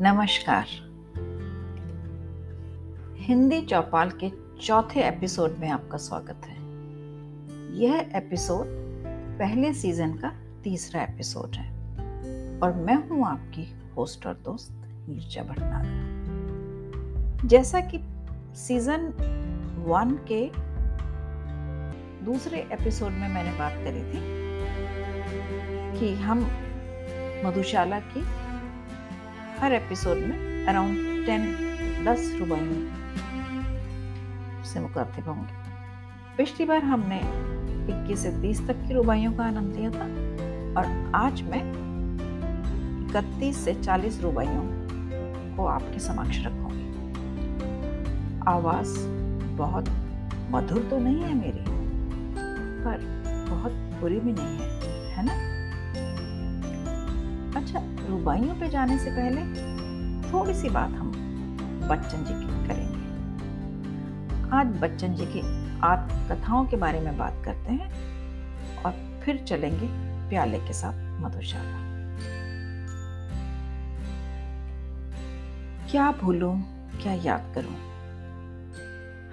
नमस्कार। हिंदी चौपाल के चौथे एपिसोड में आपका स्वागत है। यह एपिसोड पहले सीज़न का तीसरा एपिसोड है और मैं हूँ आपकी होस्ट और दोस्त नीरजा भटनागर। जैसा कि सीज़न वन के दूसरे एपिसोड में मैंने बात करी थी कि हम मधुशाला की हर एपिसोड में अराउंड टेन दस रुपये से मुखातिब होंगे। पिछली बार हमने 21 से 30 तक की रुबाइयों का आनंद लिया था और आज मैं इकतीस से 40 रुबाइयों को आपके समक्ष रखूँगी। आवाज़ बहुत मधुर तो नहीं है मेरी, पर बहुत बुरी भी नहीं है है ना? अच्छा रुबाइयों पे जाने से पहले थोड़ी सी बात हम बच्चन जी की करेंगे। आज बच्चन जी की आत्मकथाओं के बारे में बात करते हैं और फिर चलेंगे प्याले के साथ मधुशाला। क्या भूलूं, क्या याद करूँ?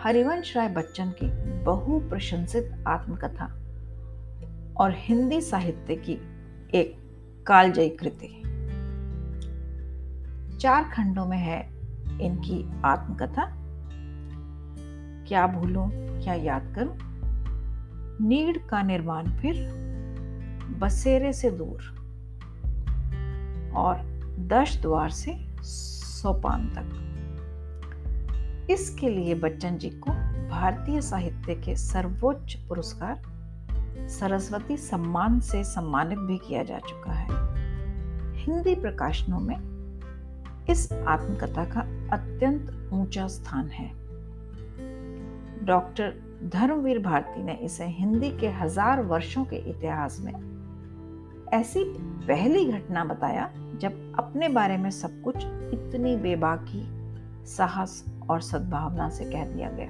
हरिवंश राय बच्चन की बहु प्रशंसित आत्मकथा और हिंदी साहित्य की एक कालजयी कृति चार खंडों में है इनकी आत्मकथा। क्या भूलूं, क्या याद करूँ? नीड का निर्माण फिर बसेरे से दूर और दश द्वार से सोपान तक। इसके लिए बच्चन जी को भारतीय साहित्य के सर्वोच्च पुरस्कार सरस्वती सम्मान से सम्मानित भी किया जा चुका है। हिंदी प्रकाशनों में इस आत्मकथा का अत्यंत ऊँचा स्थान है। डॉक्टर धर्मवीर भारती ने इसे हिंदी के हज़ार वर्षों के इतिहास में ऐसी पहली घटना बताया, जब अपने बारे में सब कुछ इतनी बेबाकी, साहस और सद्भावना से कह दिया गया।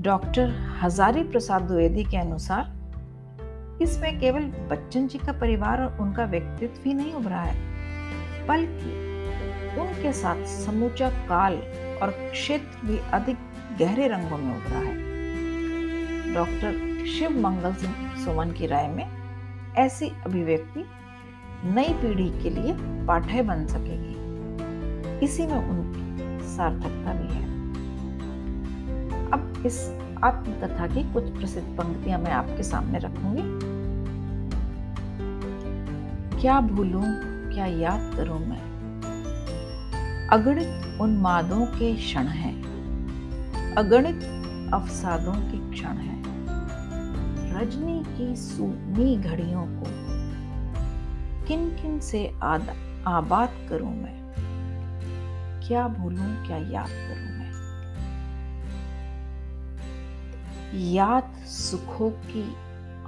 डॉक्टर हजारी प्रसाद द्विवेदी के अनुसार, इसमें केवल बच्चन जी का परिवार और उनका व्यक्तित्व ही नहीं उभरा है, बल्कि उनके साथ समूचा काल और क्षेत्र भी अधिक गहरे रंगों में उभरा है। डॉक्टर शिव मंगल सिंह सुमन की राय में ऐसी अभिव्यक्ति नई पीढ़ी के लिए पाठ्य बन सकेगी। इसी में उनकी सार्थकता भी है। अब इस आत्मकथा की कुछ प्रसिद्ध पंक्तियाँ मैं आपके सामने रखूँगी। क्या भूलूं क्या याद करूँ मैं? अगणित उन्मादों के क्षण हैं। अगणित अवसादों के क्षण हैं। रजनी की सूनी घड़ियों को किन किन से आद, आबाद करूँ मैं? क्या भूलूं क्या याद करूँ? याद सुखों की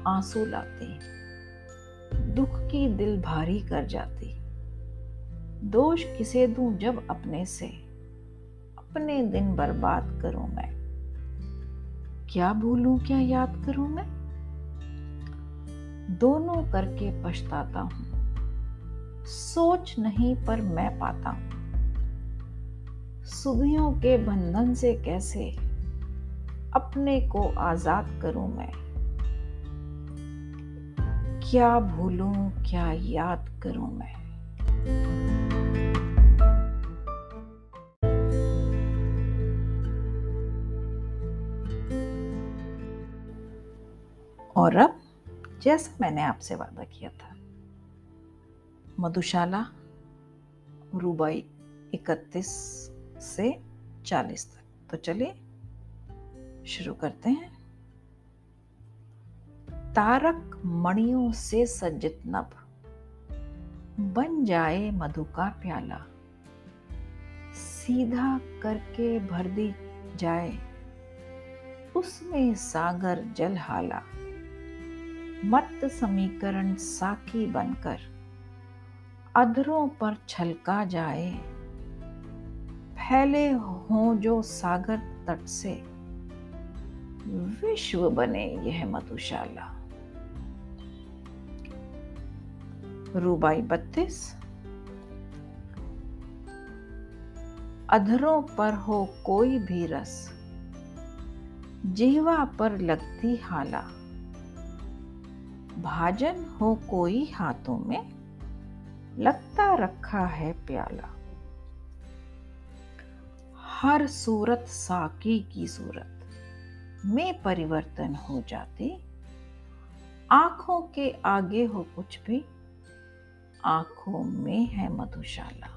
आँसू लाते दुख की दिल भारी कर जाती दोष किसे दूँ जब अपने से? अपने दिन बर्बाद करूँ मैं। क्या भूलूं, क्या याद करूँ मैं? दोनों करके पछताता हूँ। सोच नहीं पर मैं पाता हूँ। सुधियों के बंधन से कैसे अपने को आज़ाद करूँ मैं? क्या भूलूं, क्या याद करूँ मैं? और अब, जैसा मैंने आपसे वादा किया था, मधुशाला रूबाई इकतीस से चालीस तक। तो चलिए शुरू करते हैं। तारक मणियों से सज्जित नभ। बन जाए मधु का प्याला। सीधा करके भर दी जाए उसमें सागर जल हाला मत समीकरण साकी बनकर अधरों पर छलका जाए। फैले हों जो सागर तट से। विश्व बने यह मधुशाला रूबाई बत्तीस। अधरों पर हो कोई भी रस, जीवा पर लगती हाला। भाजन हो कोई हाथों में, लगता रखा है प्याला। हर सूरत साकी की सूरत। में परिवर्तन हो जाती, आँखों के आगे हो कुछ भी, आँखों में है मधुशाला।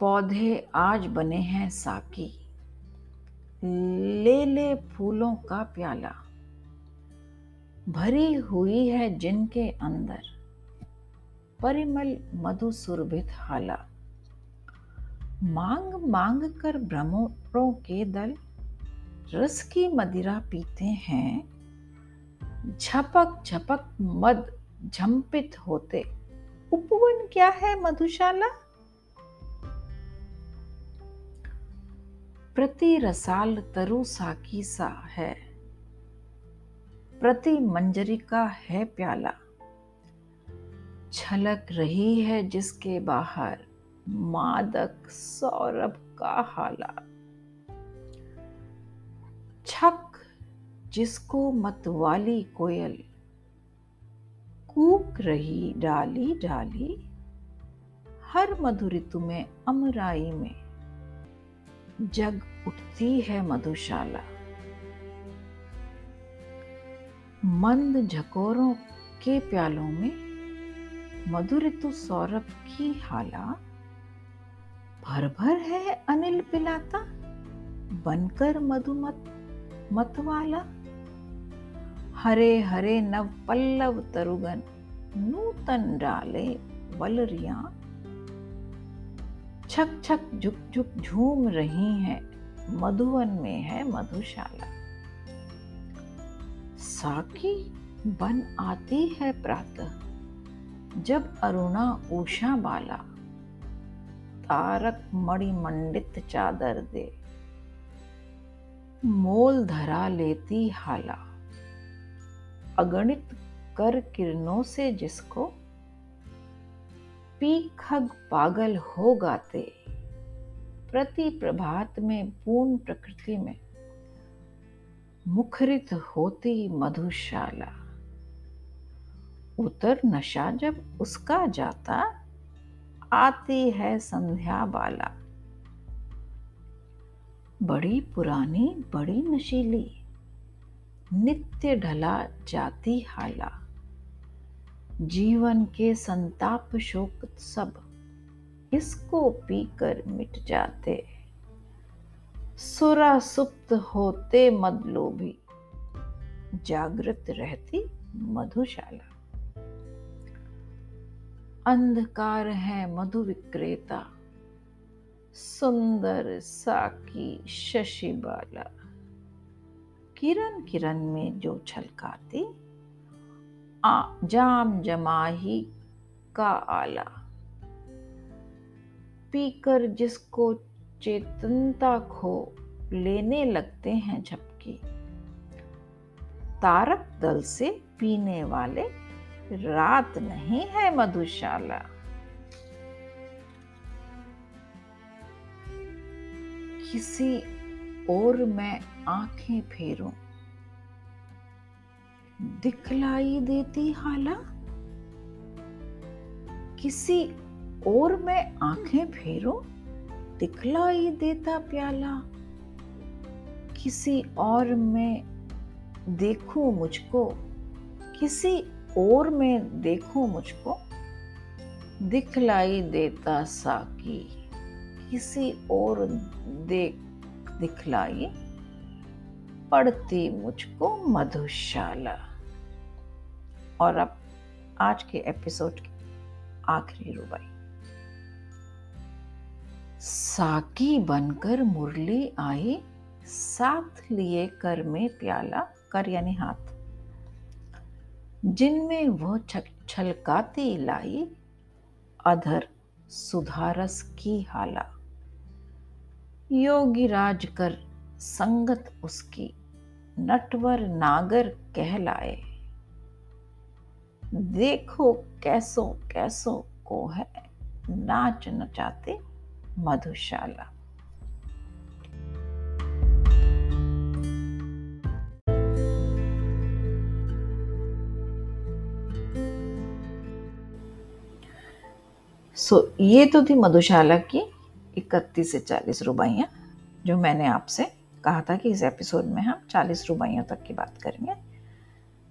पौधे आज बने हैं साकी ले ले फूलों का प्याला, भरी हुई है जिनके अंदर, परिमल मधु सुरभित हाला। मांग मांग कर भ्रमरों के दल रस की मदिरा पीते हैं। झपक झपक मद झंपित होते। उपवन क्या है मधुशाला? प्रति रसाल तरु साकी सा है। प्रति मंजरी का है प्याला। छलक रही है जिसके बाहर। मादक सौरभ का हाला छक, जिसको मतवाली कोयल कूक रही डाली डाली, हर मधुरितु में अमराई में जग उठती है मधुशाला। मंद झकोरों के प्यालों में मधुरितु सौरभ की हाला भर भर है अनिल पिलाता, बनकर मधुमत, मतवाला। हरे हरे नव पल्लव तरुगन, नूतन डाले वलरिया। छक छक झुक झुक झूम रही हैं, मधुवन में है मधुशाला। साकी बन आती है प्रातः, जब अरुणा, उषा बाला तारक मणि मंडित चादर दे। मोल धरा लेती हाला। अगणित कर किरणों से जिसको। पी खग पागल हो गाते। प्रति प्रभात में, पूर्ण प्रकृति में। मुखरित होती मधुशाला। उतर नशा जब उसका जाता। आती है संध्या बाला। बड़ी पुरानी, बड़ी नशीली। नित्य ढला जाती हाला। जीवन के संताप शोक सब इसको पीकर मिट जाते? सुरा सुप्त होते मदलोभी। जागृत रहती मधुशाला। अंधकार है मधु विक्रेता सुंदर साकी शशि बाला। किरण किरण में जो छलकाती जाम जमाही का आला। पीकर जिसको चेतनता खो लेने लगते हैं झपकी। तारक दल से पीने वाले रात नहीं है मधुशाला। किसी और मैं आँखें फेरूं। दिखलाई देती हाला। किसी और मैं आँखें फेरूं, दिखलाई देता प्याला। किसी और में देखूँ मुझको, किसी और में देखूँ मुझको, दिखलाई देता साकी। किसी और देख, दिखलाई पड़ती मुझको मधुशाला। और अब आज के एपिसोड की आखिरी रुबाई। साकी बनकर मुरली आई, साथ लिए कर में प्याला, कर यानी हाथ। जिनमें वह छलकाती लाई अधर सुधारस की हाला। योगी राज कर संगत उसकी नटवर नागर कहलाए। देखो कैसो कैसो को है नाच नचाते मधुशाला। सो ये तो थी मधुशाला की इकतीस से चालीस रुबाइयाँ जो मैंने आपसे कहा था कि इस एपिसोड में हम चालीस रुबाइयों तक की बात करेंगे।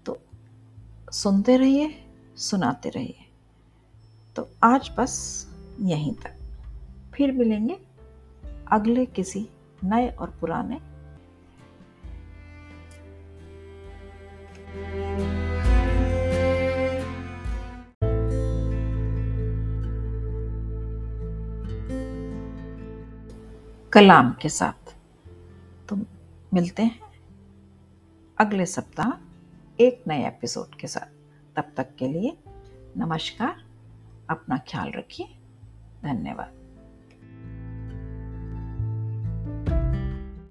तो सुनते रहिए, सुनाते रहिए। तो आज बस यहीं तक। फिर मिलेंगे अगले किसी नए और पुराने कलाम के साथ। तो मिलते हैं अगले सप्ताह एक नए एपिसोड के साथ। तब तक के लिए नमस्कार, अपना ख्याल रखिए। धन्यवाद।